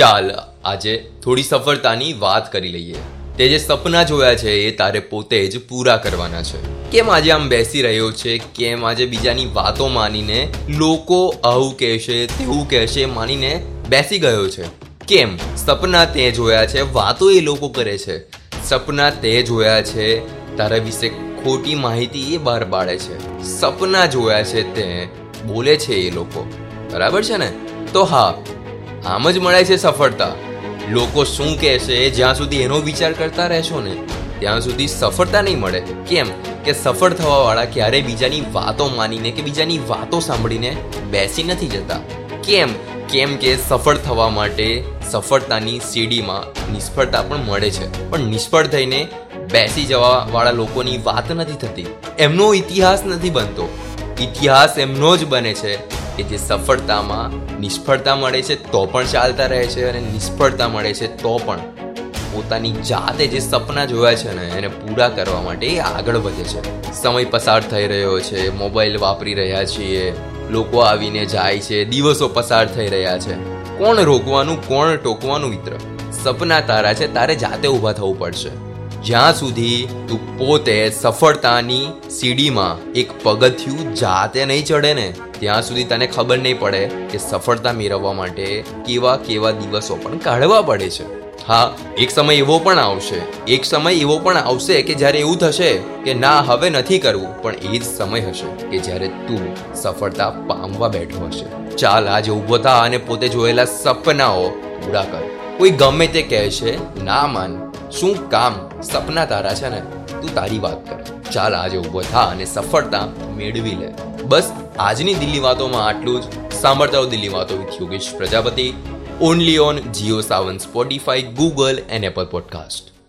ચાલ, આજે થોડી સફળતાની વાત કરી લઈએ. તે જે સપના જોયા છે, એ તારે પોતે જ પૂરા કરવાના છે. કેમ આજે આમ બેસી રહ્યો છે? કેમ આજે બીજાની વાતો માનીને લોકો આવું કહેશે, તેવું કહેશે, માનીને બેસી ગયો છે? કેમ? સપના તે જોયા છે, વાતો એ લોકો કરે છે. સપના તે જોયા છે, તારા વિશે ખોટી માહિતી એ બહાર પાડે છે. સપના જોયા છે તે, બોલે છે એ લોકો. બરાબર છે ને? તો હા આમ જ મળે છે સફળતા. લોકો શું કહેશે, જ્યાં સુધી એનો વિચાર કરતા રહેશો ને, ત્યાં સુધી સફળતા નહીં મળે. કેમ કે સફળ થવાવાળા ક્યારેય બીજાની વાતો માનીને કે બીજાની વાતો સાંભળીને બેસી નથી જતા. કેમ? કેમ કે સફળ થવા માટે સફળતાની સીડીમાં નિષ્ફળતા પણ મળે છે. પણ નિષ્ફળ થઈને બેસી જવાવાળા લોકોની વાત નથી થતી. એમનો ઇતિહાસ નથી બનતો. ઇતિહાસ એમનો જ બને છે. કે જે સફળતામાં નિષ્ફળતા મળે છે, તો પણ ચાલતા રહે છે અને નિષ્ફળતા મળે છે, તો પણ. પોતાની જાતે જે સપના જોયા છે ને, એને પૂરા કરવા માટે આગળ વધે છે. સમય પસાર થઈ રહ્યો છે, મોબાઈલ વાપરી રહ્યા છીએ, લોકો આવીને જાય છે, દિવસો પસાર થઈ રહ્યા છે. કોણ રોકવાનું, કોણ ટોકવાનું મિત્ર? સપના તારા છે, તારે જાતે ઊભા થવું પડશે. જ્યાં સુધી તું પોતે સફળતાની સીડીમાં એક પગથિયું જાતે નહીં ચડે ને, ત્યાં સુધી તને ખબર નહીં પડે કે સફળતા મેળવવા માટે કેવા કેવા દિવસો પણ કાઢવા પડે છે. હા, એક સમય એવો પણ આવશે, એક સમય એવો પણ આવશે કે જ્યારે એવું થશે કે ના, હવે નથી કરવું, પણ એ જ સમય હશે કે જ્યારે તું સફળતા પામવા બેઠો હશે. ચાલ, આજે ઊભો થા અને પોતે જોયેલા સપનાઓ પૂરા કર. કોઈ ગમે તે કહે છે ના માન શું કામ? સપના તારા છે ને? તું તારી વાત કર. ચાલ આજે ઊભો થા અને સફળતા મેળવી લે. બસ, આજની દિલ્હી વાતોમાં આટલું જ. સાંભળતા દિલ્હી વાતો with Yogesh Prajapati. Only on Jio Saavn Spotify Google and Apple podcast